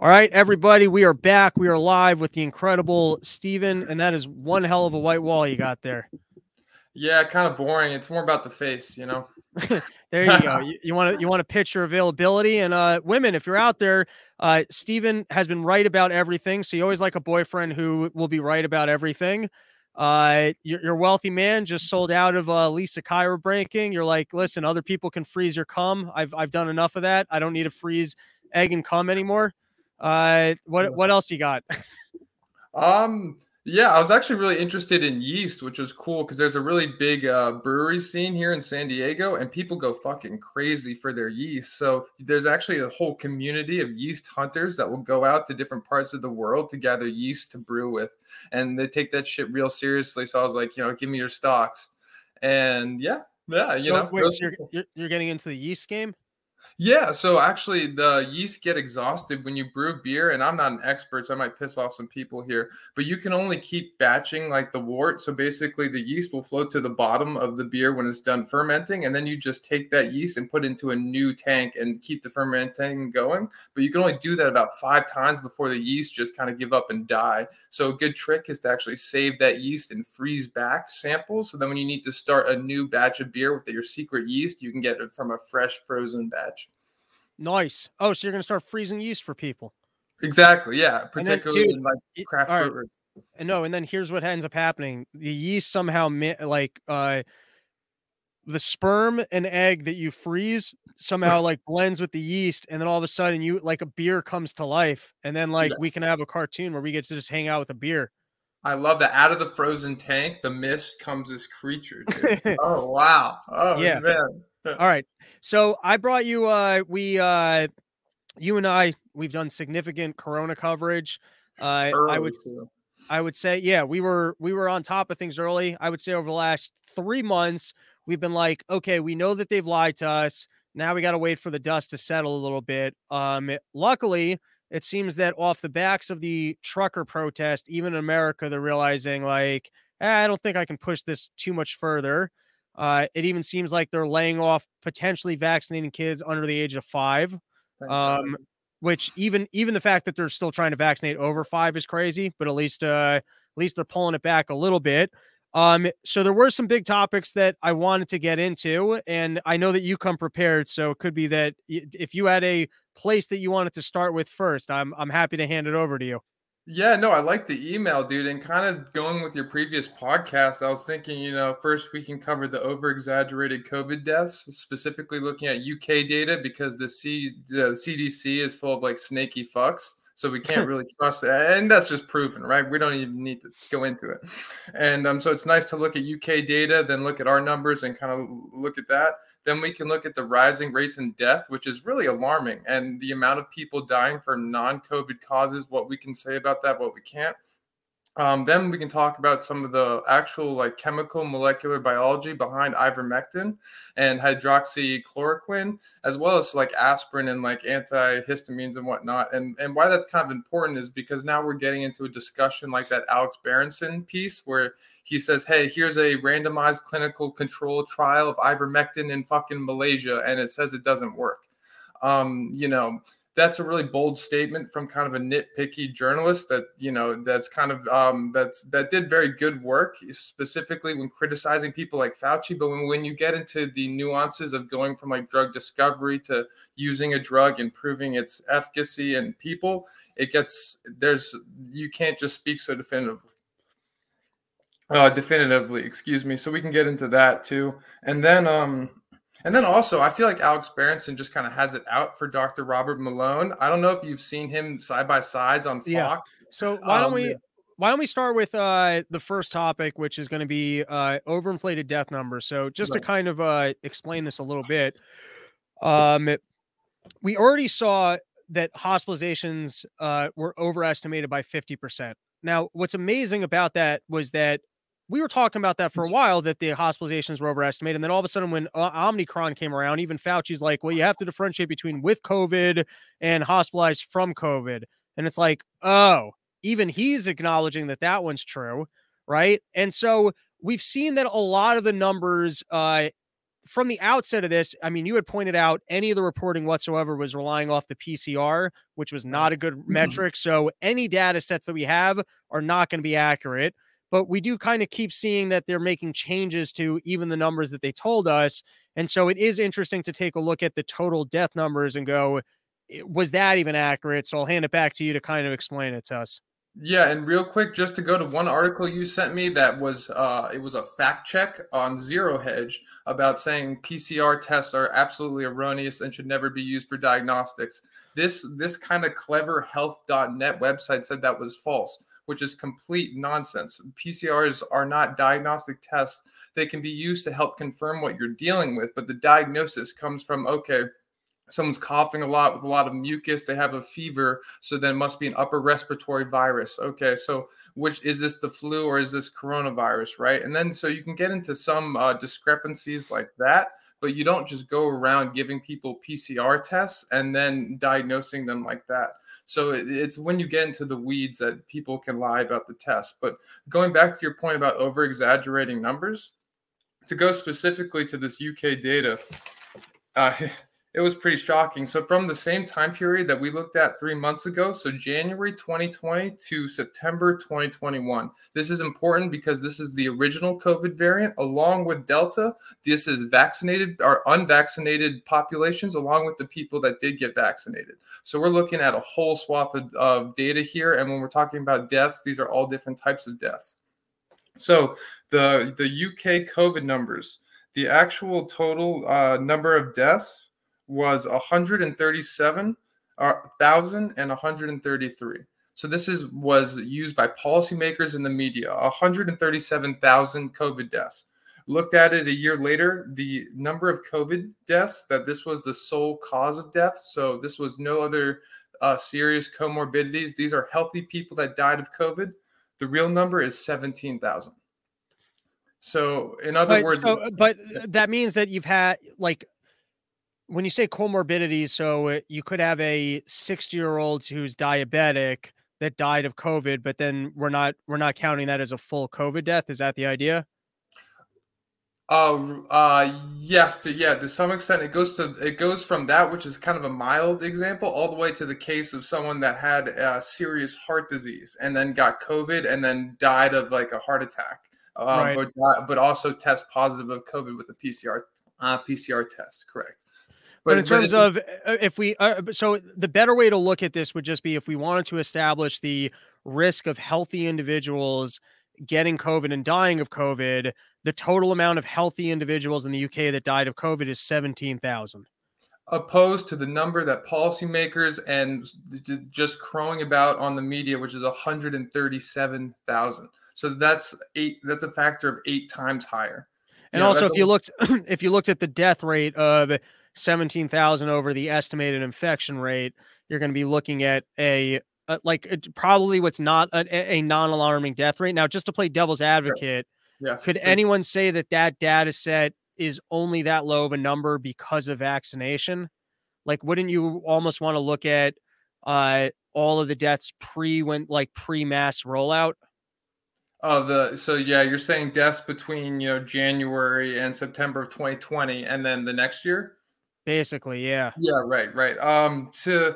All right, everybody, we are back. We are live with the incredible Steven, and that is one hell of a white wall you got there. Yeah, kind of boring. It's more about the face, you know. there you go. You want to you want to pitch your availability and uh women, if you're out there, uh Steven has been right about everything. So you always like a boyfriend who will be right about everything. Uh you're, you're wealthy man just sold out of uh Lisa Kyra breaking. You're like, listen, other people can freeze your cum. I've I've done enough of that. I don't need to freeze egg and cum anymore. Uh, what what else you got? um, yeah, I was actually really interested in yeast, which was cool because there's a really big uh, brewery scene here in San Diego, and people go fucking crazy for their yeast. So there's actually a whole community of yeast hunters that will go out to different parts of the world to gather yeast to brew with, and they take that shit real seriously. So I was like, you know, give me your stocks, and yeah, yeah, you so, know, wait, so you're, you're getting into the yeast game. Yeah, so actually, the yeast get exhausted when you brew beer, and I'm not an expert, so I might piss off some people here. But you can only keep batching like the wort. So basically, the yeast will float to the bottom of the beer when it's done fermenting, and then you just take that yeast and put into a new tank and keep the fermenting going. But you can only do that about five times before the yeast just kind of give up and die. So a good trick is to actually save that yeast and freeze back samples. So then when you need to start a new batch of beer with your secret yeast, you can get it from a fresh frozen batch. Nice. Oh, so you're going to start freezing yeast for people. Exactly. Yeah. Particularly then, dude, in like craft right. brewers. And no, and then here's what ends up happening: the yeast somehow like uh the sperm and egg that you freeze somehow like blends with the yeast, and then all of a sudden you like a beer comes to life, and then like yeah. we can have a cartoon where we get to just hang out with a beer. I love that. Out of the frozen tank, the mist comes this creature. oh wow! Oh yeah. man. All right. So I brought you uh we uh you and I we've done significant corona coverage. Uh early I would too. I would say yeah, we were we were on top of things early. I would say over the last 3 months we've been like, okay, we know that they've lied to us. Now we got to wait for the dust to settle a little bit. Um luckily, it seems that off the backs of the trucker protest, even in America, they're realizing like, eh, I don't think I can push this too much further. Uh, it even seems like they're laying off potentially vaccinating kids under the age of five. Um, which even even the fact that they're still trying to vaccinate over five is crazy, but at least uh, at least they're pulling it back a little bit. Um, so there were some big topics that I wanted to get into, and I know that you come prepared. So it could be that if you had a place that you wanted to start with first, I'm I'm happy to hand it over to you. Yeah, no, I like the email, dude. And kind of going with your previous podcast, I was thinking, you know, first we can cover the over exaggerated COVID deaths, specifically looking at UK data because the, C, the CDC is full of like snaky fucks. So we can't really trust it. And that's just proven, right? We don't even need to go into it. And um, so it's nice to look at UK data, then look at our numbers and kind of look at that. Then we can look at the rising rates in death, which is really alarming. And the amount of people dying from non COVID causes, what we can say about that, what we can't. Um, then we can talk about some of the actual like chemical molecular biology behind ivermectin and hydroxychloroquine, as well as like aspirin and like antihistamines and whatnot. And and why that's kind of important is because now we're getting into a discussion like that Alex Berenson piece where he says, "Hey, here's a randomized clinical control trial of ivermectin in fucking Malaysia, and it says it doesn't work." Um, you know that's a really bold statement from kind of a nitpicky journalist that you know that's kind of um, that's that did very good work specifically when criticizing people like Fauci. But when, when you get into the nuances of going from like drug discovery to using a drug and proving its efficacy in people, it gets there's you can't just speak so definitively. Uh, definitively, excuse me. So we can get into that too, and then um, and then also, I feel like Alex Berenson just kind of has it out for Dr. Robert Malone. I don't know if you've seen him side by sides on Fox. Yeah. So why don't um, we why don't we start with uh, the first topic, which is going to be uh, overinflated death numbers. So just right. to kind of uh, explain this a little bit, um, we already saw that hospitalizations uh, were overestimated by fifty percent. Now, what's amazing about that was that we were talking about that for a while that the hospitalizations were overestimated. And then all of a sudden, when uh, Omicron came around, even Fauci's like, well, you have to differentiate between with COVID and hospitalized from COVID. And it's like, oh, even he's acknowledging that that one's true. Right. And so we've seen that a lot of the numbers uh, from the outset of this, I mean, you had pointed out any of the reporting whatsoever was relying off the PCR, which was not a good metric. So any data sets that we have are not going to be accurate. But we do kind of keep seeing that they're making changes to even the numbers that they told us. And so it is interesting to take a look at the total death numbers and go, was that even accurate? So I'll hand it back to you to kind of explain it to us. Yeah, and real quick, just to go to one article you sent me that was uh, it was a fact check on Zero Hedge about saying PCR tests are absolutely erroneous and should never be used for diagnostics. This this kind of clever health.net website said that was false, which is complete nonsense. PCRs are not diagnostic tests. They can be used to help confirm what you're dealing with, but the diagnosis comes from okay, someone's coughing a lot with a lot of mucus they have a fever so then must be an upper respiratory virus okay so which is this the flu or is this coronavirus right and then so you can get into some uh, discrepancies like that but you don't just go around giving people pcr tests and then diagnosing them like that so it's when you get into the weeds that people can lie about the test. But going back to your point about over exaggerating numbers to go specifically to this uk data uh, it was pretty shocking. So from the same time period that we looked at three months ago, so January 2020 to September 2021. This is important because this is the original COVID variant, along with Delta. This is vaccinated or unvaccinated populations, along with the people that did get vaccinated. So we're looking at a whole swath of, of data here. And when we're talking about deaths, these are all different types of deaths. So the the UK COVID numbers, the actual total uh, number of deaths was 137,133. Uh, so this is was used by policymakers in the media. 137,000 COVID deaths. Looked at it a year later, the number of COVID deaths that this was the sole cause of death. So this was no other uh, serious comorbidities. These are healthy people that died of COVID. The real number is 17,000. So, in other but, words, so, but that means that you've had like when you say comorbidities, so uh, you could have a 60 year old who's diabetic that died of COVID, but then we're not we're not counting that as a full COVID death. Is that the idea? Uh, uh, yes, to, yeah, to some extent, it goes to it goes from that, which is kind of a mild example, all the way to the case of someone that had a serious heart disease and then got COVID and then died of like a heart attack, um, right. but but also test positive of COVID with a PCR uh, PCR test. Correct. But, but in terms of uh, if we, uh, so the better way to look at this would just be if we wanted to establish the risk of healthy individuals getting COVID and dying of COVID, the total amount of healthy individuals in the UK that died of COVID is 17,000. Opposed to the number that policymakers and just crowing about on the media, which is 137,000. So that's eight, that's a factor of eight times higher. And you know, also, if you looked, if you looked at the death rate of 17,000 over the estimated infection rate, you're going to be looking at a, a like probably what's not a, a, non-alarming death rate. Now, just to play devil's advocate, sure. yes, could please. anyone say that that data set is only that low of a number because of vaccination? Like, wouldn't you almost want to look at uh, all of the deaths pre when like pre mass rollout? Oh, the so yeah, you're saying deaths between you know January and September of 2020, and then the next year. Basically, yeah. Yeah, right, right. Um, to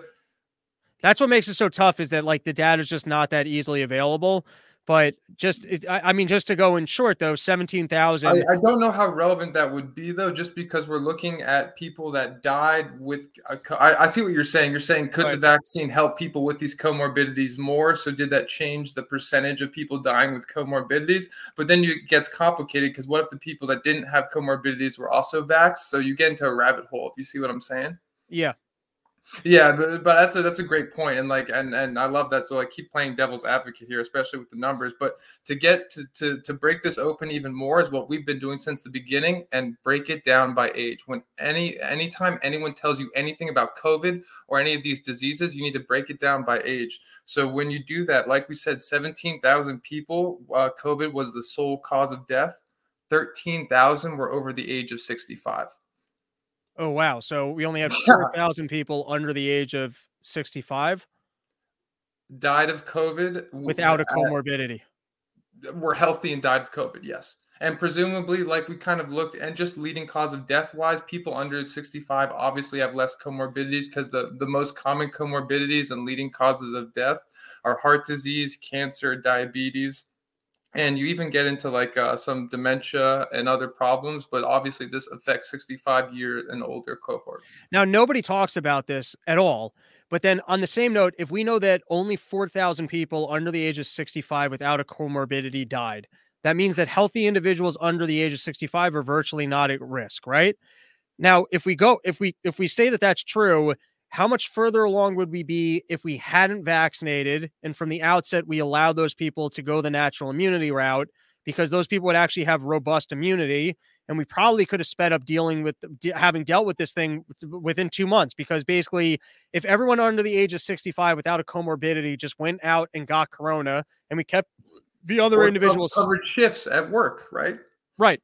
that's what makes it so tough is that like the data is just not that easily available. But just, it, I, I, mean, just to go in short though, seventeen thousand. I, I, don't know how relevant that would be though, just because we're looking at people that died with. I, I see what you're saying. You're saying could right. the vaccine help people with these comorbidities more? So did that change the percentage of people dying with comorbidities? But then it gets complicated because what if the people that didn't have comorbidities were also vaxxed? So you get into a rabbit hole. If you see what I'm saying? Yeah. Yeah, but, but that's a that's a great point, and like and and I love that. So I keep playing devil's advocate here, especially with the numbers. But to get to to to break this open even more is what we've been doing since the beginning, and break it down by age. When any anytime anyone tells you anything about COVID or any of these diseases, you need to break it down by age. So when you do that, like we said, seventeen thousand people, uh, COVID was the sole cause of death. Thirteen thousand were over the age of sixty-five. Oh wow! So we only have four thousand people under the age of sixty-five died of COVID without a comorbidity. Uh, were healthy and died of COVID. Yes, And presumably, like we kind of looked, and just leading cause of death wise, people under 65 obviously have less comorbidities because the, the most common comorbidities and leading causes of death are heart disease, cancer, diabetes. And you even get into like uh, some dementia and other problems, but obviously this affects 65 year and older cohort. Now, nobody talks about this at all. But then on the same note, if we know that only 4,000 people under the age of 65 without a comorbidity died, that means that healthy individuals under the age of 65 are virtually not at risk, right? Now, if we go, if we if we say that that's true, how much further along would we be if we hadn't vaccinated and from the outset we allowed those people to go the natural immunity route because those people would actually have robust immunity and we probably could have sped up dealing with having dealt with this thing within two months because basically if everyone under the age of 65 without a comorbidity just went out and got corona and we kept the other or individuals covered shifts at work right? Right.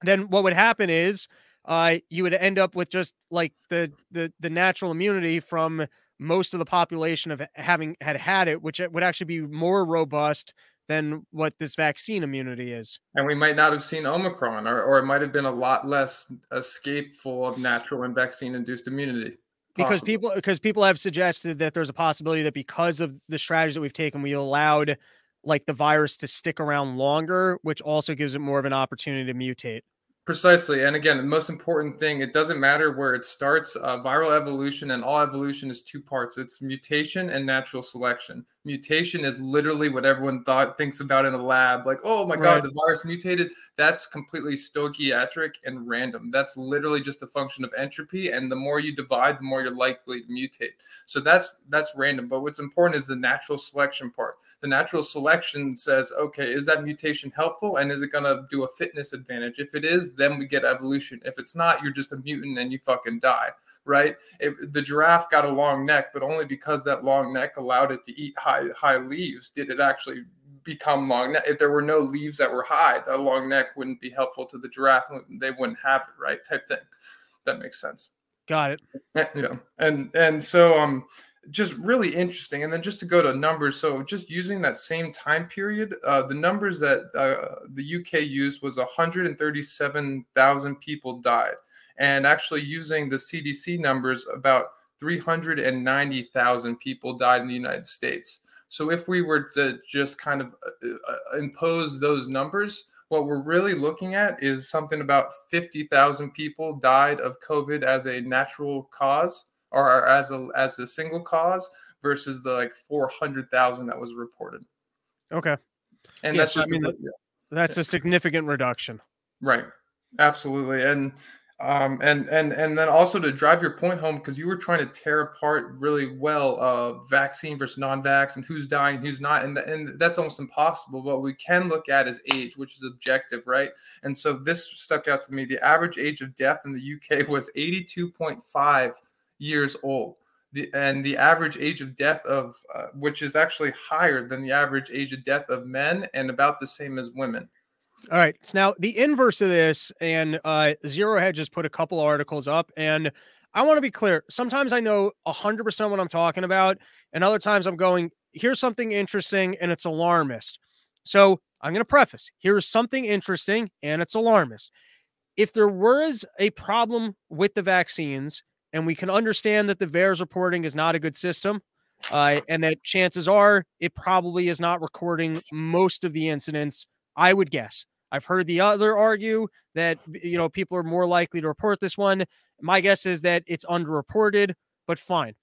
Then what would happen is uh, you would end up with just like the the the natural immunity from most of the population of having had had it, which would actually be more robust than what this vaccine immunity is. And we might not have seen Omicron, or, or it might have been a lot less escapeful of natural and vaccine induced immunity. Because people because people have suggested that there's a possibility that because of the strategy that we've taken, we allowed like the virus to stick around longer, which also gives it more of an opportunity to mutate. Precisely. And again, the most important thing, it doesn't matter where it starts. Uh, viral evolution and all evolution is two parts it's mutation and natural selection. Mutation is literally what everyone thought thinks about in a lab like, oh my God, the virus mutated. That's completely stoichiometric and random. That's literally just a function of entropy. And the more you divide, the more you're likely to mutate. So that's that's random. But what's important is the natural selection part. The natural selection says, okay, is that mutation helpful? And is it going to do a fitness advantage? If it is, then we get evolution. If it's not, you're just a mutant and you fucking die, right? If the giraffe got a long neck, but only because that long neck allowed it to eat high high leaves did it actually become long neck. If there were no leaves that were high, that long neck wouldn't be helpful to the giraffe. They wouldn't have it, right? Type thing. That makes sense. Got it. Yeah, and and so um just really interesting. And then just to go to numbers, so just using that same time period, uh, the numbers that uh, the UK used was 137,000 people died. And actually, using the CDC numbers, about 390,000 people died in the United States. So if we were to just kind of uh, uh impose those numbers, what we're really looking at is something about 50,000 people died of COVID as a natural cause or as a as a single cause versus the like 400,000 that was reported. Okay. And that's just I mean, a, that's a significant reduction. Right. Absolutely. And um, and and and then also to drive your point home because you were trying to tear apart really well uh, vaccine versus non-vax and who's dying who's not and, and that's almost impossible what we can look at is age which is objective right and so this stuck out to me the average age of death in the uk was 82.5 years old. The, and the average age of death of uh, which is actually higher than the average age of death of men and about the same as women. All right. So now the inverse of this, and uh, Zero Hedge just put a couple articles up, and I want to be clear. Sometimes I know 100% what I'm talking about, and other times I'm going, here's something interesting, and it's alarmist. So I'm going to preface here's something interesting, and it's alarmist. If there was a problem with the vaccines, and we can understand that the VAERS reporting is not a good system, uh, and that chances are it probably is not recording most of the incidents. I would guess. I've heard the other argue that you know people are more likely to report this one. My guess is that it's underreported, but fine.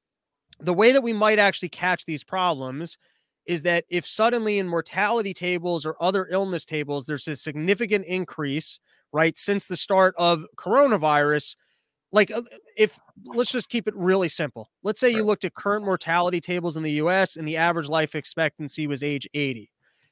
The way that we might actually catch these problems is that if suddenly in mortality tables or other illness tables there's a significant increase, right, since the start of coronavirus, like uh, if let's just keep it really simple. Let's say you looked at current mortality tables in the US and the average life expectancy was age 80.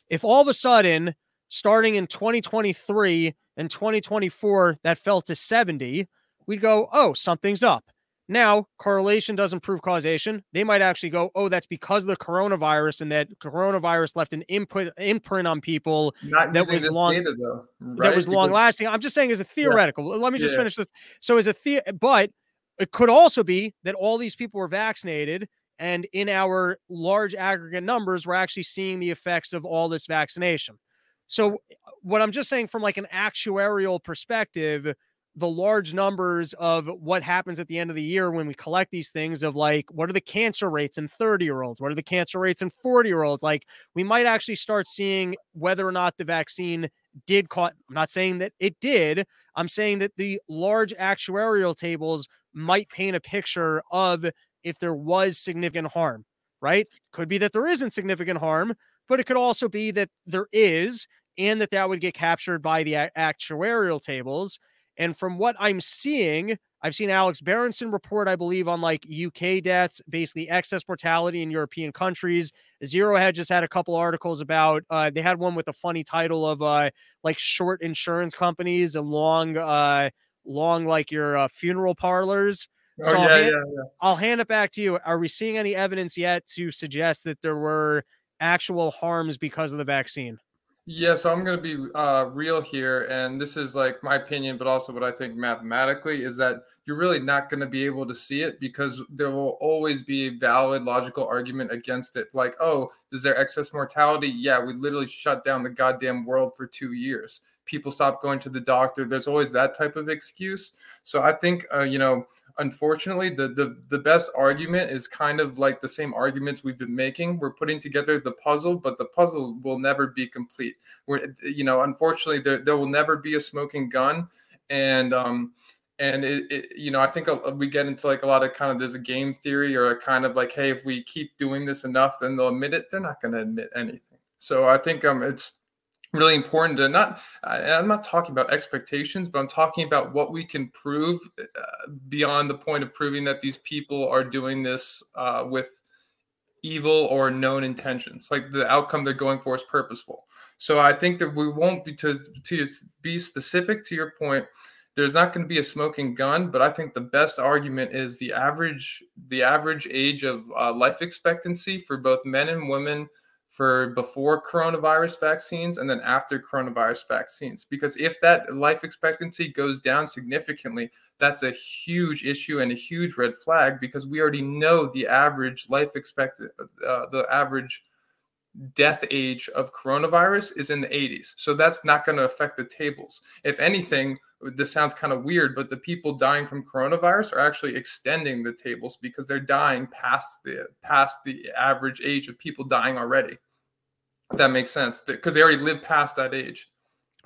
If all of a sudden, starting in 2023 and 2024, that fell to 70, we'd go, oh, something's up. Now, correlation doesn't prove causation. They might actually go, oh, that's because of the coronavirus and that coronavirus left an input imprint on people Not that was long data, though, right? that was long lasting. I'm just saying as a theoretical. Yeah. Let me just yeah. finish this. So as a the but it could also be that all these people were vaccinated and in our large aggregate numbers, we're actually seeing the effects of all this vaccination. So what I'm just saying from like an actuarial perspective, the large numbers of what happens at the end of the year when we collect these things of like what are the cancer rates in 30 year olds what are the cancer rates in 40 year olds like we might actually start seeing whether or not the vaccine did caught i'm not saying that it did i'm saying that the large actuarial tables might paint a picture of if there was significant harm right? Could be that there isn't significant harm but it could also be that there is and that that would get captured by the actuarial tables and from what I'm seeing, I've seen Alex Berenson report, I believe, on like UK deaths, basically excess mortality in European countries. Zero Hedge just had a couple articles about. Uh, they had one with a funny title of uh, like short insurance companies and long, uh, long like your uh, funeral parlors. Oh, so yeah, I'll, hand, yeah, yeah. I'll hand it back to you. Are we seeing any evidence yet to suggest that there were actual harms because of the vaccine? Yeah, so I'm going to be uh, real here, and this is like my opinion, but also what I think mathematically is that you're really not going to be able to see it because there will always be a valid logical argument against it. Like, oh, is there excess mortality? Yeah, we literally shut down the goddamn world for two years. People stop going to the doctor. There's always that type of excuse. So I think, uh, you know, unfortunately the, the the best argument is kind of like the same arguments we've been making. We're putting together the puzzle but the puzzle will never be complete. We're you know unfortunately there, there will never be a smoking gun. And um and it, it, you know i think we get into like a lot of kind of there's a game theory or a kind of like hey if we keep doing this enough then they'll admit it. They're not going to admit anything. So i think um it's really important to not i'm not talking about expectations but i'm talking about what we can prove uh, beyond the point of proving that these people are doing this uh, with evil or known intentions like the outcome they're going for is purposeful. So i think that we won't be to, to be specific to your point there's not going to be a smoking gun but i think the best argument is the average the average age of uh, life expectancy for both men and women for before coronavirus vaccines and then after coronavirus vaccines. Because if that life expectancy goes down significantly, that's a huge issue and a huge red flag because we already know the average life expected, uh, the average death age of coronavirus is in the 80s. So that's not going to affect the tables. If anything, this sounds kind of weird, but the people dying from coronavirus are actually extending the tables because they're dying past the past the average age of people dying already. If that makes sense because they already live past that age.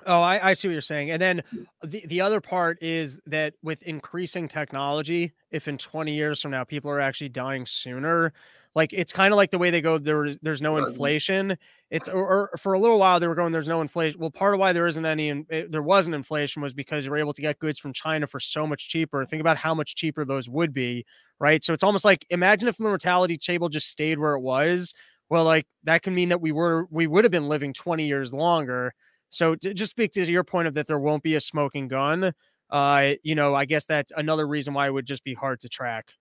Oh, I, I see what you're saying. And then the, the other part is that with increasing technology, if in 20 years from now people are actually dying sooner, like it's kind of like the way they go there there's no inflation. It's or, or, for a little while they were going there's no inflation. Well part of why there isn't any it, eh, there wasn't inflation was because you were able to get goods from china for so much cheaper. Think about how much cheaper those would be right? So it's almost like imagine if the mortality table just stayed where it was. Well like that can mean that we were we would have been living 20 years longer. So to just speak to your point of that there won't be a smoking gun uh you know i guess that's another reason why it would just be hard to track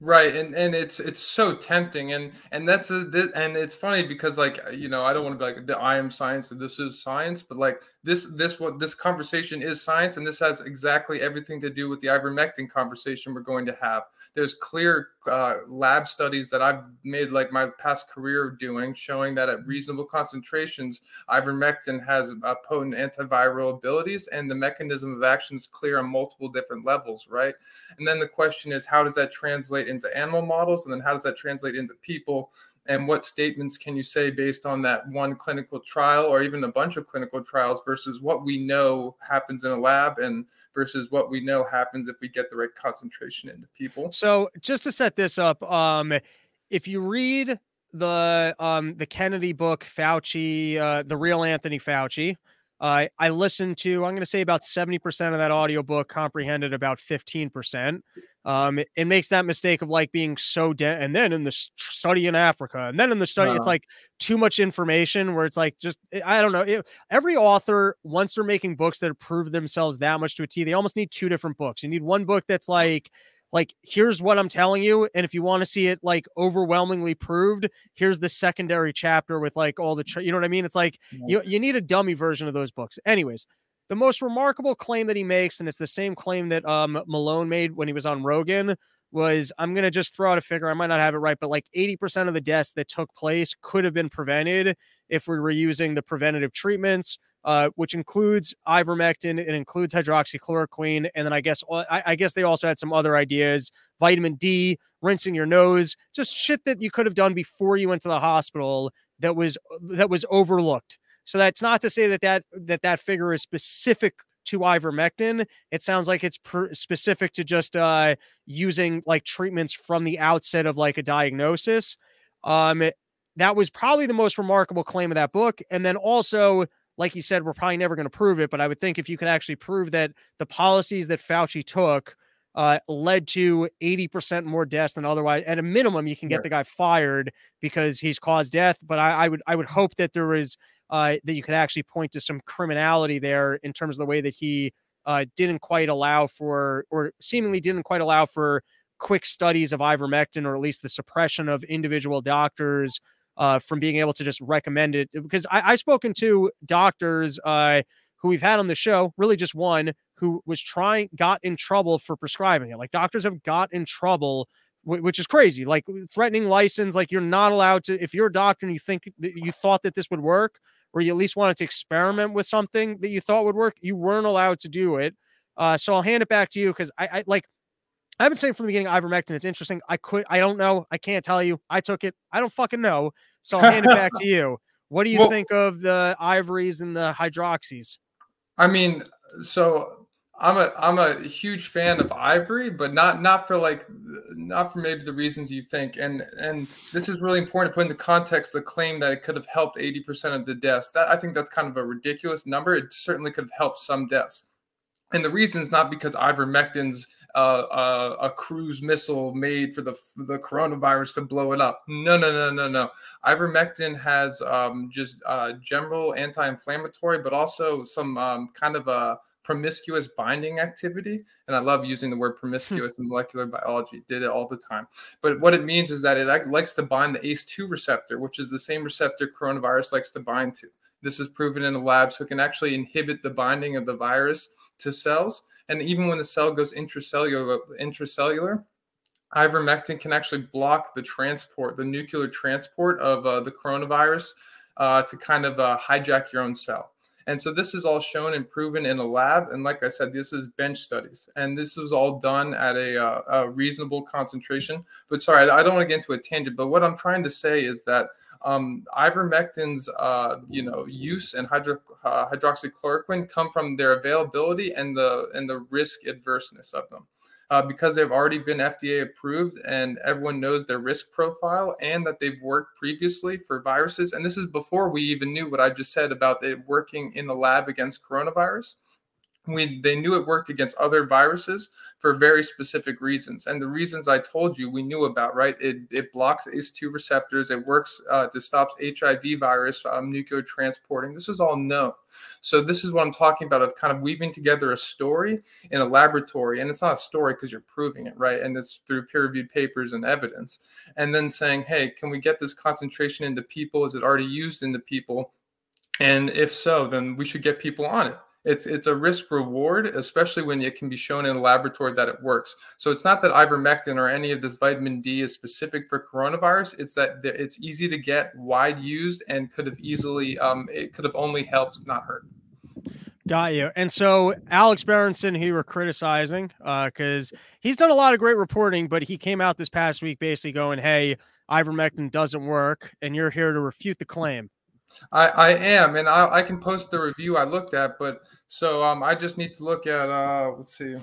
Right, and and it's it's so tempting, and and that's a this, and it's funny because like you know I don't want to be like the I am science and this is science, but like this this what this conversation is science, and this has exactly everything to do with the ivermectin conversation we're going to have. There's clear uh, lab studies that I've made like my past career doing, showing that at reasonable concentrations, ivermectin has potent antiviral abilities, and the mechanism of action is clear on multiple different levels, right? And then the question is, how does that translate into animal models? And then how does that translate into people? And what statements can you say based on that one clinical trial or even a bunch of clinical trials versus what we know happens in a lab and versus what we know happens if we get the right concentration into people? So, just to set this up, um, if you read the um the Kennedy book Fauci uh the real Anthony Fauci uh, I listened to, I'm going to say about 70% of that audiobook comprehended about 15%. Um, it, it, makes that mistake of like being so dead. And then in the study in Africa, and then in the study, it's uh-huh. like too much information where it's like just, eh, I don't know. It, every author, once they're making books that prove themselves that much to a T, they almost need two different books. You need one book that's like, like here's what i'm telling you and if you want to see it like overwhelmingly proved here's the secondary chapter with like all the tra- you know what i mean it's like you, you need a dummy version of those books anyways the most remarkable claim that he makes and it's the same claim that um malone made when he was on rogan was I'm going to just throw out a figure. I might not have it right, but like 80% of the deaths that took place could have been prevented if we were using the preventative treatments, uh, which includes ivermectin, it includes hydroxychloroquine, and then I guess I, I guess they also had some other ideas: vitamin D, rinsing your nose, just shit that you could have done before you went to the hospital that was that was overlooked. So that's not to say that that that that figure is specific to ivermectin. It sounds like it's per- specific to just uh, using like treatments from the outset of like a diagnosis. Um, that was probably the most remarkable claim of that book. And then also, like you said, we're probably never going to prove it, but I would think if you could actually prove that the policies that Fauci took uh, led to 80% more deaths than otherwise. At a minimum, you can get the guy fired because he's caused death. But I, I would I would hope that there was uh, that you could actually point to some criminality there in terms of the way that he uh, didn't quite allow for, or seemingly didn't quite allow for quick studies of ivermectin, or at least the suppression of individual doctors uh, from being able to just recommend it. Because I, have spoken to doctors uh, who we've had on the show, really just one who was trying, got in trouble for prescribing it. Like doctors have got in trouble which is crazy. Like threatening license, like you're not allowed to. If you're a doctor and you think that you thought that this would work, or you at least wanted to experiment with something that you thought would work, you weren't allowed to do it. Uh, so I'll hand it back to you because I, I like I've been saying from the beginning ivermectin. It's interesting. I could I don't know. I can't tell you. I took it. I don't fucking know. So I'll hand it back to you. What do you well, think of the ivories and the hydroxys? I mean, so I'm a I'm a huge fan of Ivory, but not not for like not for maybe the reasons you think. And and this is really important to put in the context the claim that it could have helped 80% of the deaths. That I think that's kind of a ridiculous number. It certainly could have helped some deaths. And the reason is not because ivermectin's uh, uh, a cruise missile made for the the coronavirus to blow it up. No, no, no, no, no. Ivermectin has um, just uh, general anti-inflammatory, but also some um, kind of a promiscuous binding activity. And I love using the word hmm. promiscuous in molecular biology, did it all the time. But what it means is that it likes to bind the ACE2 receptor, which is the same receptor coronavirus likes to bind to. This is proven in the lab, so it can actually inhibit the binding of the virus to cells. And even when the cell goes intracellular, intracellular ivermectin can actually block the transport, the nuclear transport of uh, the coronavirus uh, to kind of uh, hijack your own cell. And so this is all shown and proven in a lab. And like I said, this is bench studies. And this was all done at a, uh, a reasonable concentration. But sorry, I don't want to get into a tangent. But what I'm trying to say is that um, ivermectin's uh, you know use and hydro, uh, hydroxychloroquine come from their availability and the and the risk adverseness of them uh, because they've already been FDA approved and everyone knows their risk profile and that they've worked previously for viruses. And this is before we even knew what I just said about it working in the lab against coronavirus we they knew it worked against other viruses for very specific reasons. And the reasons i told you we knew about right? It, it blocks ace2 receptors. It works uh, to stop hiv virus um, nuclear transporting this is all known. So this is what i'm talking about of kind of weaving together a story in a laboratory. And it's not a story because you're proving it right? And it's through peer-reviewed papers and evidence. And then saying hey can we get this concentration into people? Is it already used into people? And if so then we should get people on it it's it's a risk reward, especially when it can be shown in a laboratory that it works. So it's not that ivermectin or any of this vitamin D is specific for coronavirus. It's that it's easy to get, wide used, and could have easily um, it could have only helped, not hurt. Got you. And so Alex Berenson, he were criticizing because uh, he's done a lot of great reporting, but he came out this past week basically going, "Hey, ivermectin doesn't work," and you're here to refute the claim. I, I am, and I, I can post the review I looked at, but so um, I just need to look at uh, let's see,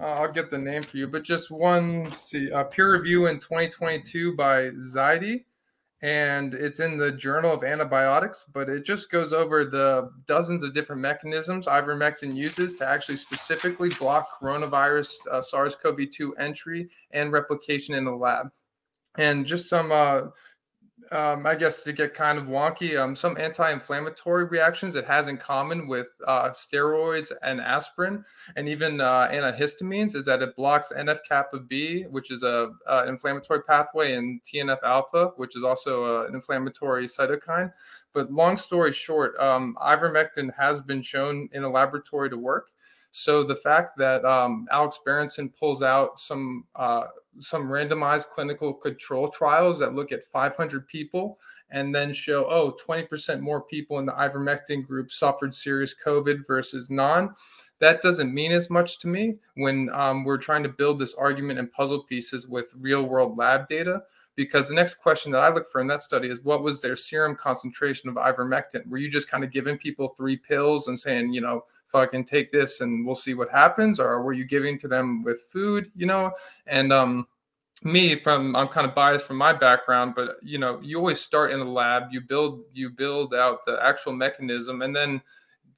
uh, I'll get the name for you, but just one see a peer review in 2022 by Zaidi, and it's in the Journal of Antibiotics, but it just goes over the dozens of different mechanisms ivermectin uses to actually specifically block coronavirus uh, SARS-CoV-2 entry and replication in the lab, and just some uh, um, I guess to get kind of wonky, um, some anti-inflammatory reactions it has in common with uh, steroids and aspirin, and even uh, antihistamines, is that it blocks NF kappa B, which is a, a inflammatory pathway, and TNF alpha, which is also a, uh, an inflammatory cytokine. But long story short, um, ivermectin has been shown in a laboratory to work. So the fact that um, Alex Berenson pulls out some uh, some randomized clinical control trials that look at 500 people and then show oh 20% more people in the ivermectin group suffered serious covid versus non. That doesn't mean as much to me when um, we're trying to build this argument and puzzle pieces with real world lab data because the next question that I look for in that study is what was their serum concentration of ivermectin? Were you just kind of giving people three pills and saying, you know, fucking take this and we'll see what happens? Or were you giving to them with food, you know? And um, me from I'm kind of biased from my background, but you know, you always start in a lab, you build you build out the actual mechanism and then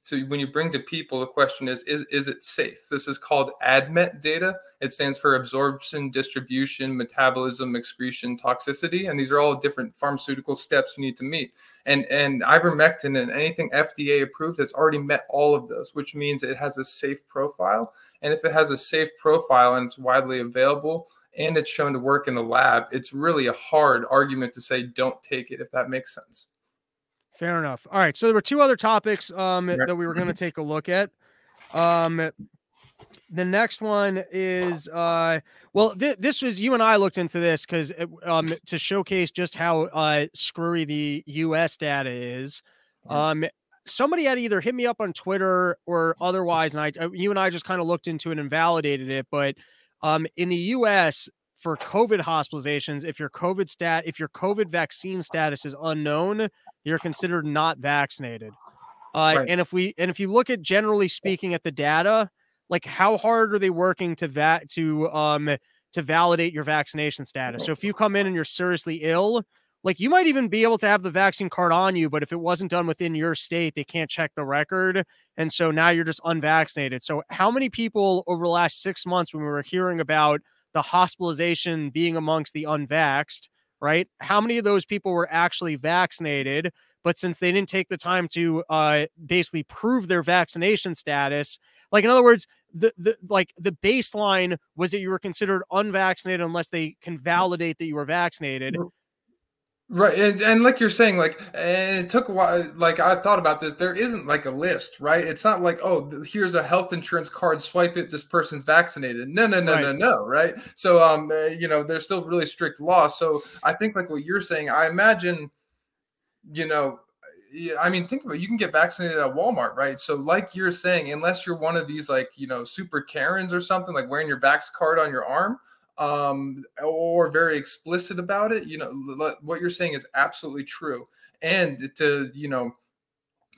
so when you bring to people, the question is, is, is it safe? This is called ADMET data. It stands for absorption, distribution, metabolism, excretion, toxicity. And these are all different pharmaceutical steps you need to meet. And, and ivermectin and anything FDA approved has already met all of those, which means it has a safe profile. And if it has a safe profile and it's widely available and it's shown to work in the lab, it's really a hard argument to say don't take it, if that makes sense. Fair enough. All right. So there were two other topics um, that we were going to take a look at. Um, the next one is uh, well, th- this was you and I looked into this because um, to showcase just how uh, screwy the U.S. data is. Um, somebody had either hit me up on Twitter or otherwise, and I, uh, you and I just kind of looked into it and validated it. But um, in the U.S., for COVID hospitalizations, if your COVID stat, if your COVID vaccine status is unknown, you're considered not vaccinated. Uh, right. And if we and if you look at generally speaking at the data, like how hard are they working to that to um to validate your vaccination status? So if you come in and you're seriously ill, like you might even be able to have the vaccine card on you, but if it wasn't done within your state, they can't check the record. And so now you're just unvaccinated. So how many people over the last six months when we were hearing about the hospitalization being amongst the unvaxxed, right? How many of those people were actually vaccinated? But since they didn't take the time to uh, basically prove their vaccination status, like in other words, the, the like the baseline was that you were considered unvaccinated unless they can validate that you were vaccinated. Right. And, and like you're saying, like, it took a while. Like, I thought about this. There isn't like a list, right? It's not like, oh, here's a health insurance card, swipe it, this person's vaccinated. No, no, no, right. no, no, right? So, um, uh, you know, there's still really strict laws. So I think, like what you're saying, I imagine, you know, I mean, think about it. You can get vaccinated at Walmart, right? So, like you're saying, unless you're one of these, like, you know, super Karens or something, like wearing your vax card on your arm, um, or very explicit about it, you know, what you're saying is absolutely true. And to, you know,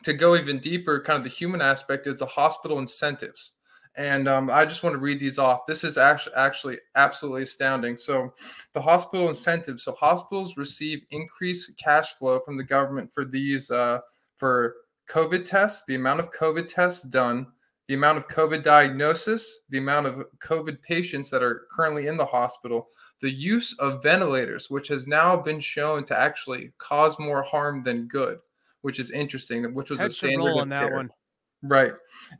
to go even deeper, kind of the human aspect is the hospital incentives. And um, I just want to read these off. This is actually actually absolutely astounding. So, the hospital incentives. So, hospitals receive increased cash flow from the government for these uh, for COVID tests, the amount of COVID tests done, the amount of COVID diagnosis, the amount of COVID patients that are currently in the hospital, the use of ventilators, which has now been shown to actually cause more harm than good, which is interesting, which was a standard of care. One. Right.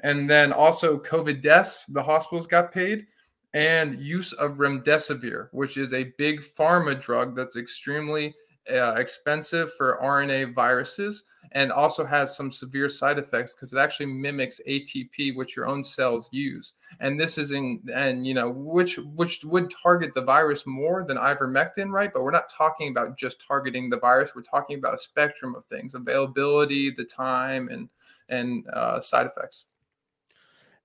And then also COVID deaths, the hospitals got paid, and use of remdesivir, which is a big pharma drug that's extremely uh, expensive for RNA viruses and also has some severe side effects because it actually mimics ATP, which your own cells use. And this is in, and you know, which which would target the virus more than ivermectin, right? But we're not talking about just targeting the virus. We're talking about a spectrum of things: availability, the time, and and uh, side effects.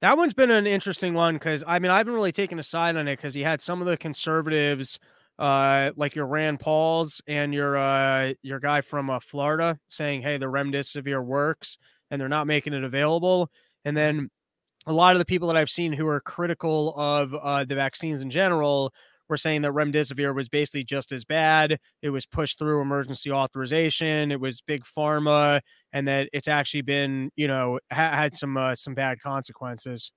That one's been an interesting one because I mean I haven't really taken a side on it because you had some of the conservatives uh, like your Rand Pauls and your uh, your guy from uh, Florida saying, "Hey, the remdesivir works," and they're not making it available. And then a lot of the people that I've seen who are critical of uh, the vaccines in general were saying that remdesivir was basically just as bad. It was pushed through emergency authorization. It was big pharma, and that it's actually been, you know, ha- had some uh, some bad consequences.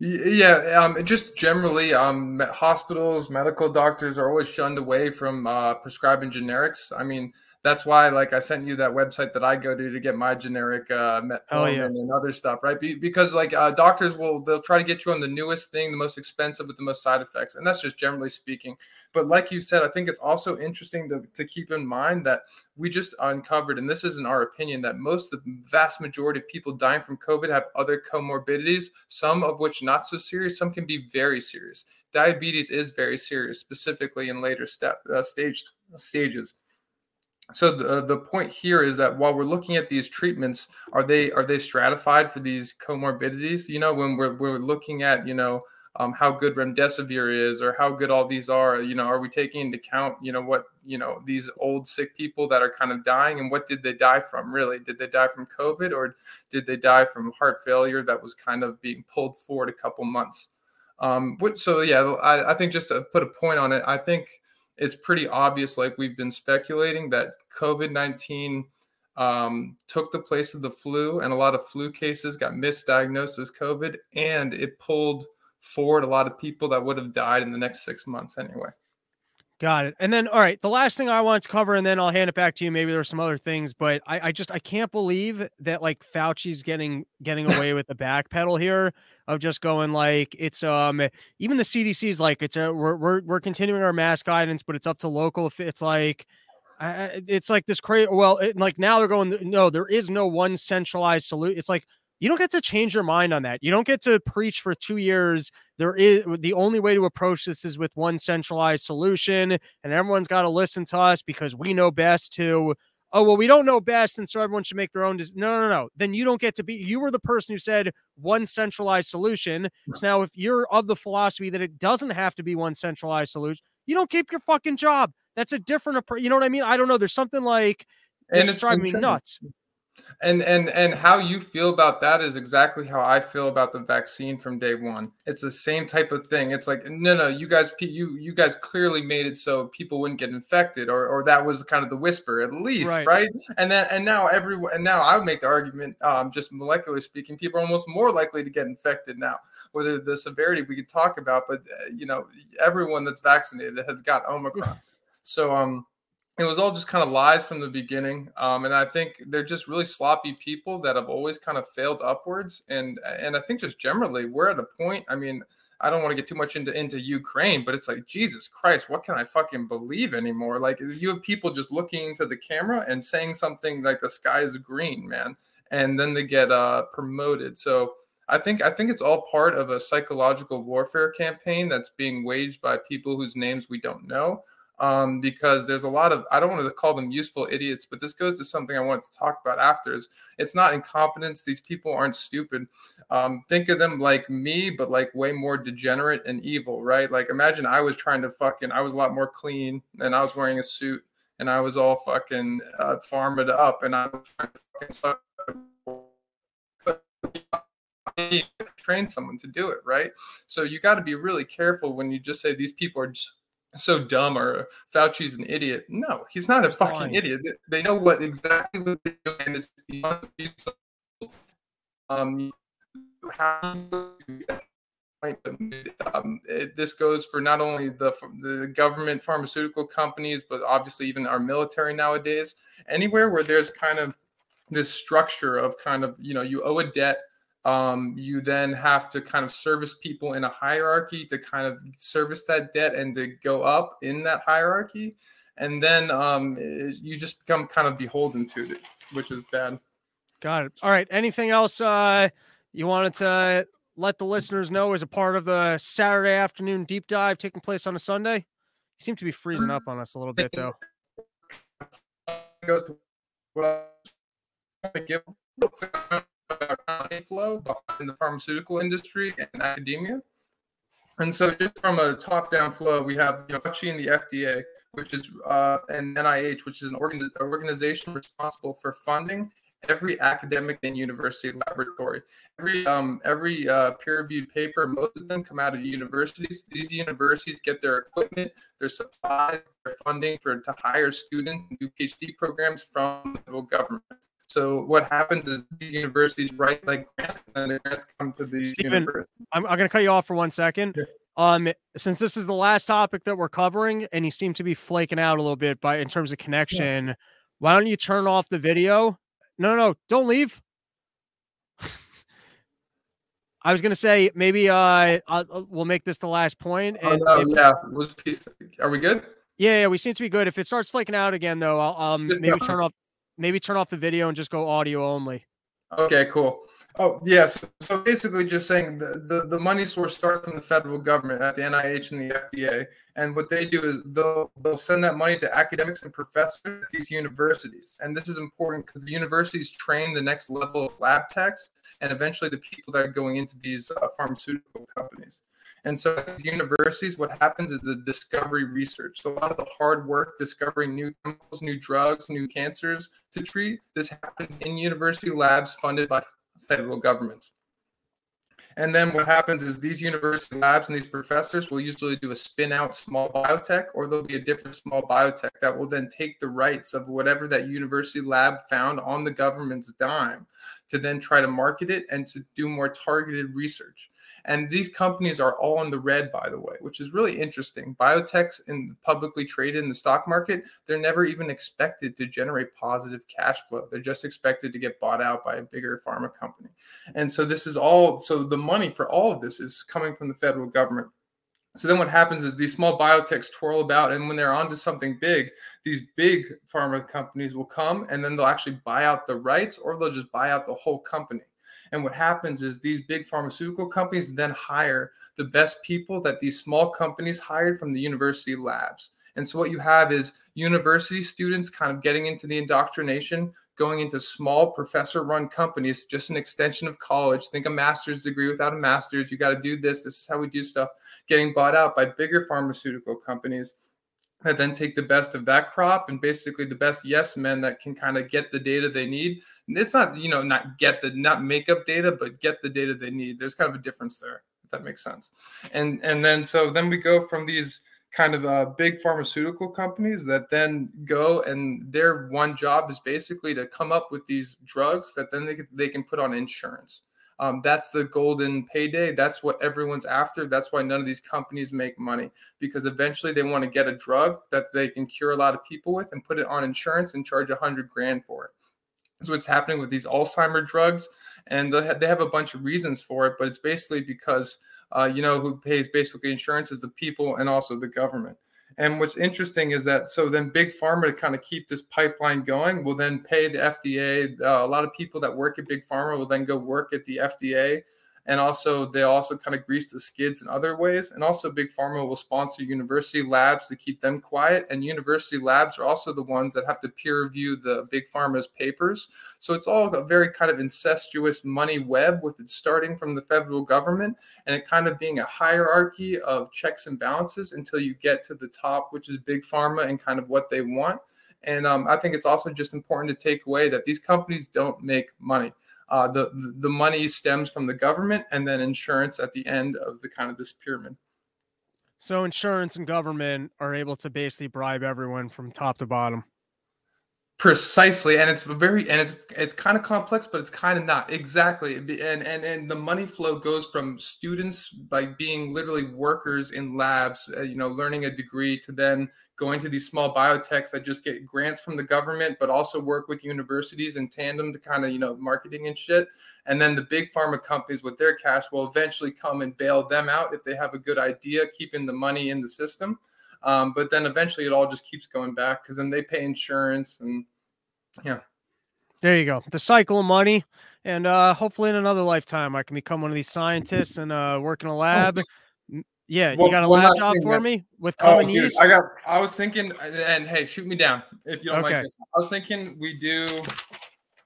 Yeah, um, just generally, um, hospitals, medical doctors are always shunned away from uh, prescribing generics. I mean, that's why like i sent you that website that i go to to get my generic uh metformin oh, yeah. and other stuff right? Be- because like uh, doctors will they'll try to get you on the newest thing the most expensive with the most side effects and that's just generally speaking. But like you said i think it's also interesting to, to keep in mind that we just uncovered and this isn't our opinion that most the vast majority of people dying from covid have other comorbidities some of which not so serious some can be very serious. Diabetes is very serious specifically in later step uh, stage stages so the, the point here is that while we're looking at these treatments are they are they stratified for these comorbidities? You know when we're, we're looking at you know um, how good remdesivir is or how good all these are you know are we taking into account you know what you know these old sick people that are kind of dying and what did they die from really? Did they die from covid or did they die from heart failure that was kind of being pulled forward a couple months? Um, so yeah I, I think just to put a point on it i think it's pretty obvious, like we've been speculating, that COVID 19 um, took the place of the flu, and a lot of flu cases got misdiagnosed as COVID, and it pulled forward a lot of people that would have died in the next six months anyway. Got it. And then, all right, the last thing I want to cover, and then I'll hand it back to you. Maybe there's some other things, but I, I just I can't believe that like Fauci's getting getting away with the back pedal here of just going like it's um even the CDC is like it's a we're we're we're continuing our mask guidance, but it's up to local. If it's like it's like this crazy. Well, it, like now they're going no, there is no one centralized solution. It's like you don't get to change your mind on that. You don't get to preach for two years. There is the only way to approach this is with one centralized solution, and everyone's got to listen to us because we know best to. Oh well, we don't know best, and so everyone should make their own. Des- no, no, no. Then you don't get to be. You were the person who said one centralized solution. So now, if you're of the philosophy that it doesn't have to be one centralized solution, you don't keep your fucking job. That's a different approach. You know what I mean? I don't know. There's something like and it's driving me nuts and and and how you feel about that is exactly how I feel about the vaccine from day one. It's the same type of thing. It's like no, no, you guys, you you guys clearly made it so people wouldn't get infected, or or that was kind of the whisper at least, right? right? And then and now everyone and now I would make the argument, um, just molecularly speaking, people are almost more likely to get infected now. Whether the severity we could talk about, but uh, you know, everyone that's vaccinated has got Omicron. So um it was all just kind of lies from the beginning um, and i think they're just really sloppy people that have always kind of failed upwards and and i think just generally we're at a point i mean i don't want to get too much into into ukraine but it's like jesus christ what can i fucking believe anymore? Like you have people just looking into the camera and saying something like the sky is green man and then they get uh promoted. So I think I think it's all part of a psychological warfare campaign that's being waged by people whose names we don't know um, because there's a lot of I don't want to call them useful idiots, but this goes to something I wanted to talk about after. Is it's not incompetence; these people aren't stupid. Um, think of them like me, but like way more degenerate and evil, right? Like imagine I was trying to fucking I was a lot more clean and I was wearing a suit and I was all fucking uh, farmed up and I was trying to fucking train someone to do it, right? So you got to be really careful when you just say these people are just so dumb or Fauci's an idiot. No, he's not a fucking Fine. idiot. They know what exactly what they're doing, and it's beyond um, um, it, this goes for not only the the government pharmaceutical companies, but obviously even our military nowadays. Anywhere where there's kind of this structure of kind of you know you owe a debt um, you then have to kind of service people in a hierarchy to kind of service that debt and to go up in that hierarchy. And then um, it, you just become kind of beholden to it which is bad. Got it. All right. Anything else uh, you wanted to let the listeners know as a part of the saturday afternoon deep dive taking place on a sunday? You seem to be freezing up on us a little bit though. Goes to what I give flow behind the pharmaceutical industry and academia. And so, just from a top-down flow, we have you know, the FDA, which is uh, NIH, which is an organ- organization responsible for funding every academic and university laboratory. Every um, every uh, peer-reviewed paper, most of them come out of universities. These universities get their equipment, their supplies, their funding for to hire students and do PhD programs from the federal government. So what happens is these universities write like grants, and the grants come to the Stephen, I'm, I'm going to cut you off for one second. Yeah. Um, since this is the last topic that we're covering, and you seem to be flaking out a little bit by in terms of connection. Yeah. Why don't you turn off the video? No, no, no don't leave. I was gonna say maybe uh I'll, uh, we'll make this the last point. Oh, and oh no, yeah, are we good? Yeah, yeah, we seem to be good. If it starts flaking out again, though, I'll um maybe turn off maybe turn off the video and just go audio only. Okay, cool. Oh yes. Yeah, so, so, basically, just saying the, the the money source starts from the federal government at the NIH and the FDA, and what they do is they'll they'll send that money to academics and professors at these universities, and this is important because the universities train the next level of lab techs and eventually the people that are going into these uh, pharmaceutical companies. And so at universities, what happens is the discovery research. So a lot of the hard work discovering new chemicals, new drugs, new cancers to treat, this happens in university labs funded by federal governments. And then what happens is these university labs and these professors will usually do a spin out small biotech, or there'll be a different small biotech that will then take the rights of whatever that university lab found on the government's dime to then try to market it and to do more targeted research. And these companies are all in the red, by the way, which is really interesting. Biotechs in publicly traded in the stock market, they're never even expected to generate positive cash flow. They're just expected to get bought out by a bigger pharma company. And so this is all, so the money for all of this is coming from the federal government. So then what happens is these small biotechs twirl about, and when they're onto something big, these big pharma companies will come and then they'll actually buy out the rights or they'll just buy out the whole company. And what happens is these big pharmaceutical companies then hire the best people that these small companies hired from the university labs. And so what you have is university students kind of getting into the indoctrination, going into small professor run companies, just an extension of college. Think a master's degree without a master's. You got to do this. This is how we do stuff. Getting bought out by bigger pharmaceutical companies that then take the best of that crop and basically the best yes men that can kind of get the data they need. It's not, you know, not get the not make up data, but get the data they need. There's kind of a difference there, if that makes sense. And and then so then we go from these kind of uh, big pharmaceutical companies that then go and their one job is basically to come up with these drugs that then they, they can put on insurance. Um, that's the golden payday. That's what everyone's after. That's why none of these companies make money because eventually they want to get a drug that they can cure a lot of people with and put it on insurance and charge a hundred grand for it. That's what's happening with these Alzheimer drugs, and they have a bunch of reasons for it. But it's basically because uh, you know who pays basically insurance is the people and also the government. And what's interesting is that so then big pharma to kind of keep this pipeline going will then pay the FDA. Uh, a lot of people that work at big pharma will then go work at the FDA and also they also kind of grease the skids in other ways. And also big pharma will sponsor university labs to keep them quiet. And university labs are also the ones that have to peer review the big pharma's papers. So it's all a very kind of incestuous money web with it starting from the federal government and it kind of being a hierarchy of checks and balances until you get to the top which is big pharma and kind of what they want. And um, I think it's also just important to take away that these companies don't make money uh, the the money stems from the government and then insurance at the end of the kind of this pyramid. So insurance and government are able to basically bribe everyone from top to bottom. Precisely, and it's very and it's it's kind of complex, but it's kind of not exactly. And and and the money flow goes from students like being literally workers in labs, uh, you know, learning a degree, to then going to these small biotechs that just get grants from the government, but also work with universities in tandem to kind of you know marketing and shit. And then the big pharma companies with their cash will eventually come and bail them out if they have a good idea, keeping the money in the system. Um, but then eventually it all just keeps going back because then they pay insurance and yeah. There you go. The cycle of money. And uh, hopefully in another lifetime I can become one of these scientists and uh, work in a lab. Yeah, well, you got a lab job for that, me with common oh, dude, I got I was thinking and, and, hey, shoot me down if you don't okay. like this. I was thinking we do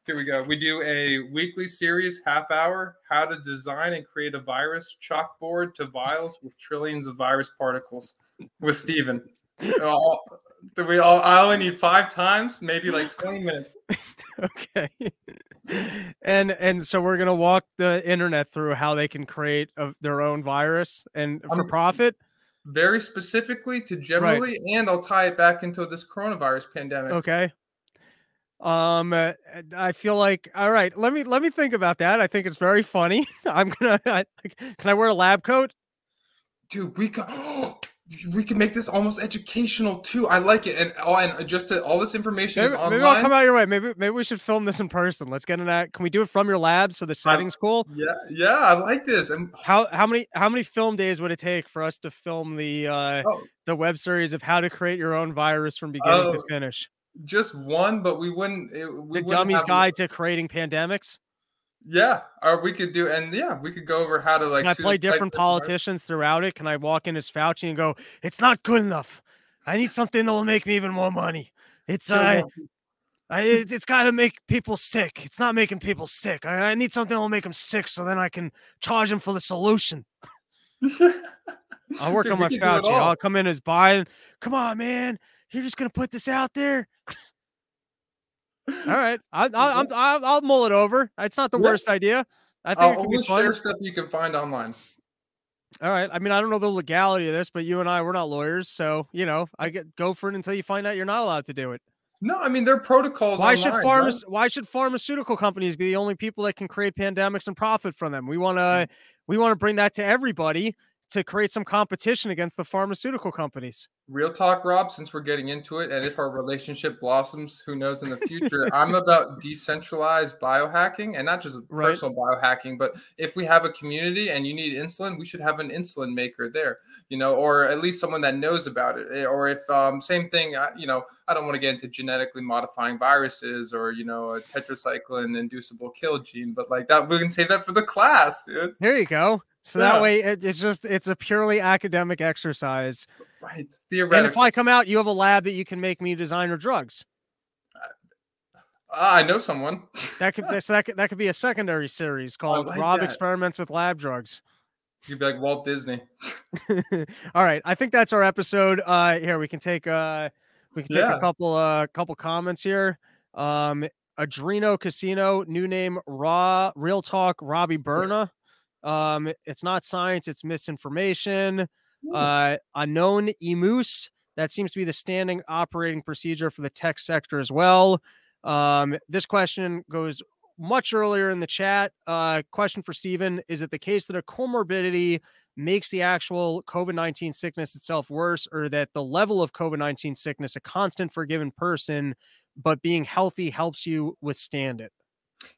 here we go. We do a weekly series, half hour, how to design and create a virus chalkboard to vials with trillions of virus particles with Steven. all, we all, I only need five times, maybe like 20 minutes. okay. And and so we're gonna walk the internet through how they can create a, their own virus and for um, profit. Very specifically to generally, right. and I'll tie it back into this coronavirus pandemic. Okay. Um, uh, I feel like all right. Let me let me think about that. I think it's very funny. I'm gonna. I, can I wear a lab coat? Dude, we can. we can make this almost educational too. I like it, and all and just to, all this information maybe, is online. Maybe I'll come out your way. Maybe maybe we should film this in person. Let's get in that. Can we do it from your lab so the setting's cool? Yeah, yeah, I like this. And how how many how many film days would it take for us to film the uh oh. the web series of how to create your own virus from beginning oh, to finish? Just one, but we wouldn't. It, we the wouldn't Dummy's Guide to Creating Pandemics. Yeah, or we could do, and yeah, we could go over how to like. Can I play different politicians throughout it? Can I walk in as Fauci and go, "It's not good enough. I need something that will make me even more money. It's uh, I, it, has got to make people sick. It's not making people sick. I, I need something that will make them sick, so then I can charge them for the solution." I'll work Dude, on my Fauci. I'll come in as Biden. Come on, man. You're just gonna put this out there. All right, I, I, I'll, I'll, I'll mull it over. It's not the yeah. worst idea. I think I'll share stuff you can find online. All right. I mean, I don't know the legality of this, but you and I, we're not lawyers, so you know, I get go for it until you find out you're not allowed to do it. No, I mean there are protocols. Why online, should pharma- Why should pharmaceutical companies be the only people that can create pandemics and profit from them? We want to mm. we want to bring that to everybody to create some competition against the pharmaceutical companies. Real talk, Rob, since we're getting into it, and if our relationship blossoms, who knows in the future, I'm about decentralized biohacking and not just right. personal biohacking, but if we have a community and you need insulin, we should have an insulin maker there, you know, or at least someone that knows about it. Eh, or if, um, same thing, you know, I don't want to get into genetically modifying viruses or, you know, a tetracycline inducible kill gene, but like that, we can save that for the class, dude. There you go. So yeah. that way it, it's just it's a purely academic exercise. Right. And if I come out, you have a lab that you can make me designer drugs. Uh, I know someone. that could that, that could that could be a secondary series called like Rob that. Experiments with Lab Drugs. You'd be like Walt Disney. All right. I think that's our episode. Uh here we can take uh we can take yeah. a couple uh couple comments here. Um Adreno Casino, new name Raw Real Talk Robbie Berna. Um, it's not science, it's misinformation. Uh, unknown emus. That seems to be the standing operating procedure for the tech sector as well. Um, this question goes much earlier in the chat. Uh, question for Stephen Is it the case that a comorbidity makes the actual COVID 19 sickness itself worse, or that the level of COVID 19 sickness a constant for a given person, but being healthy helps you withstand it?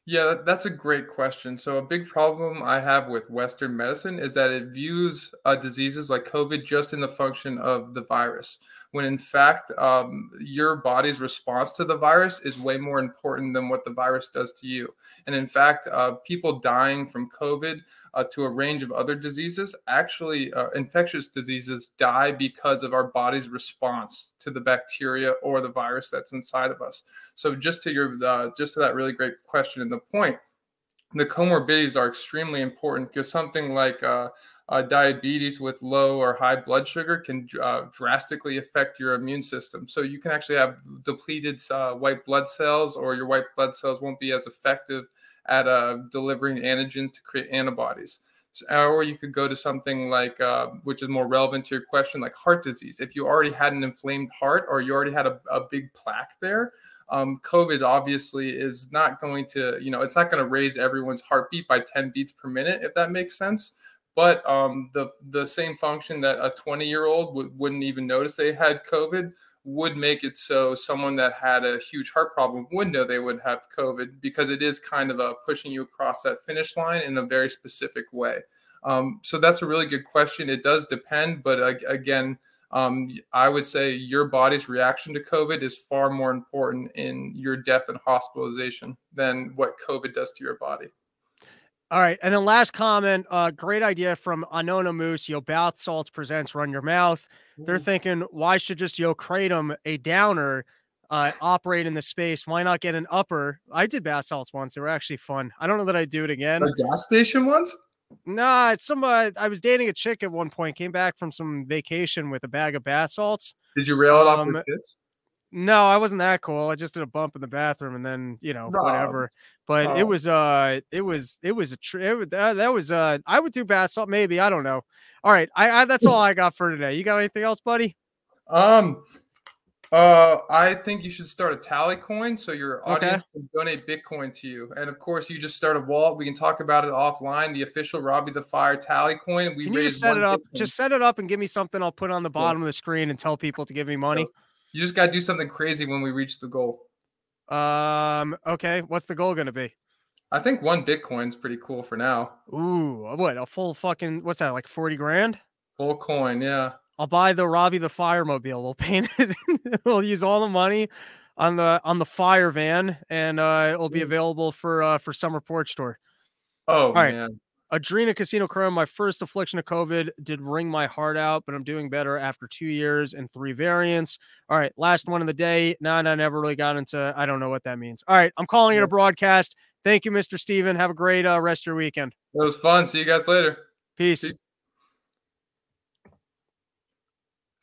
Yeah, that's a great question. So, a big problem I have with Western medicine is that it views uh, diseases like COVID just in the function of the virus, when in fact, um, your body's response to the virus is way more important than what the virus does to you. And in fact, uh, people dying from COVID uh, to a range of other diseases. Actually, uh, infectious diseases die because of our body's response to the bacteria or the virus that's inside of us. So, just to your, uh, just to that really great question and the point, the comorbidities are extremely important because something like uh, uh, diabetes with low or high blood sugar can uh, drastically affect your immune system. So you can actually have depleted uh, white blood cells, or your white blood cells won't be as effective at uh, delivering antigens to create antibodies. So, or you could go to something like, uh, which is more relevant to your question, like heart disease. If you already had an inflamed heart or you already had a, a big plaque there, um, COVID obviously is not going to, you know, it's not going to raise everyone's heartbeat by 10 beats per minute, if that makes sense. But um, the the same function that a 20 year old w- wouldn't even notice they had COVID would make it so someone that had a huge heart problem would know they would have COVID because it is kind of a pushing you across that finish line in a very specific way. Um, so that's a really good question. It does depend, but uh, again, um, I would say your body's reaction to COVID is far more important in your death and hospitalization than what COVID does to your body. All right. And then last comment, uh, great idea from Anona Moose. Yo, Bath Salts presents Run Your Mouth. They're thinking, why should just Yo Kratom, a downer, uh, operate in the space? Why not get an upper? I did bath salts once. They were actually fun. I don't know that I'd do it again. A gas station once? Nah, it's some. Uh, I was dating a chick at one point. Came back from some vacation with a bag of bath salts. Did you rail it um, off her tits? No, I wasn't that cool. I just did a bump in the bathroom and then, you know, no. whatever. But oh. it was uh it was it was a tr- it, that, that was uh I would do bath salt maybe, I don't know. All right, I, I that's all I got for today. You got anything else, buddy? Um Uh, I think you should start a tally coin so your audience okay. can donate Bitcoin to you. And of course, you just start a wallet. We can talk about it offline. The official Robbie the Fire tally coin. We can you just set it up? Bitcoin. Just set it up and give me something. I'll put on the bottom of the screen and tell people to give me money. So you just got to do something crazy when we reach the goal. Um. Okay. What's the goal going to be? I think one Bitcoin's pretty cool for now. Ooh, what a full fucking what's that like forty grand? Full coin, yeah. I'll buy the Robbie the Firemobile. We'll paint it. we'll use all the money on the on the fire van, and uh, it'll be available for uh, for summer porch store. Oh all right. man. Adrena Casino Chrome, my first affliction of COVID did wring my heart out, but I'm doing better after two years and three variants. All right, last one of the day. No, I never really got into. I don't know what that means. All right, I'm calling it a broadcast. Thank you, Mr. Steven. Have a great uh, rest of your weekend. It was fun. See you guys later. Peace. Peace.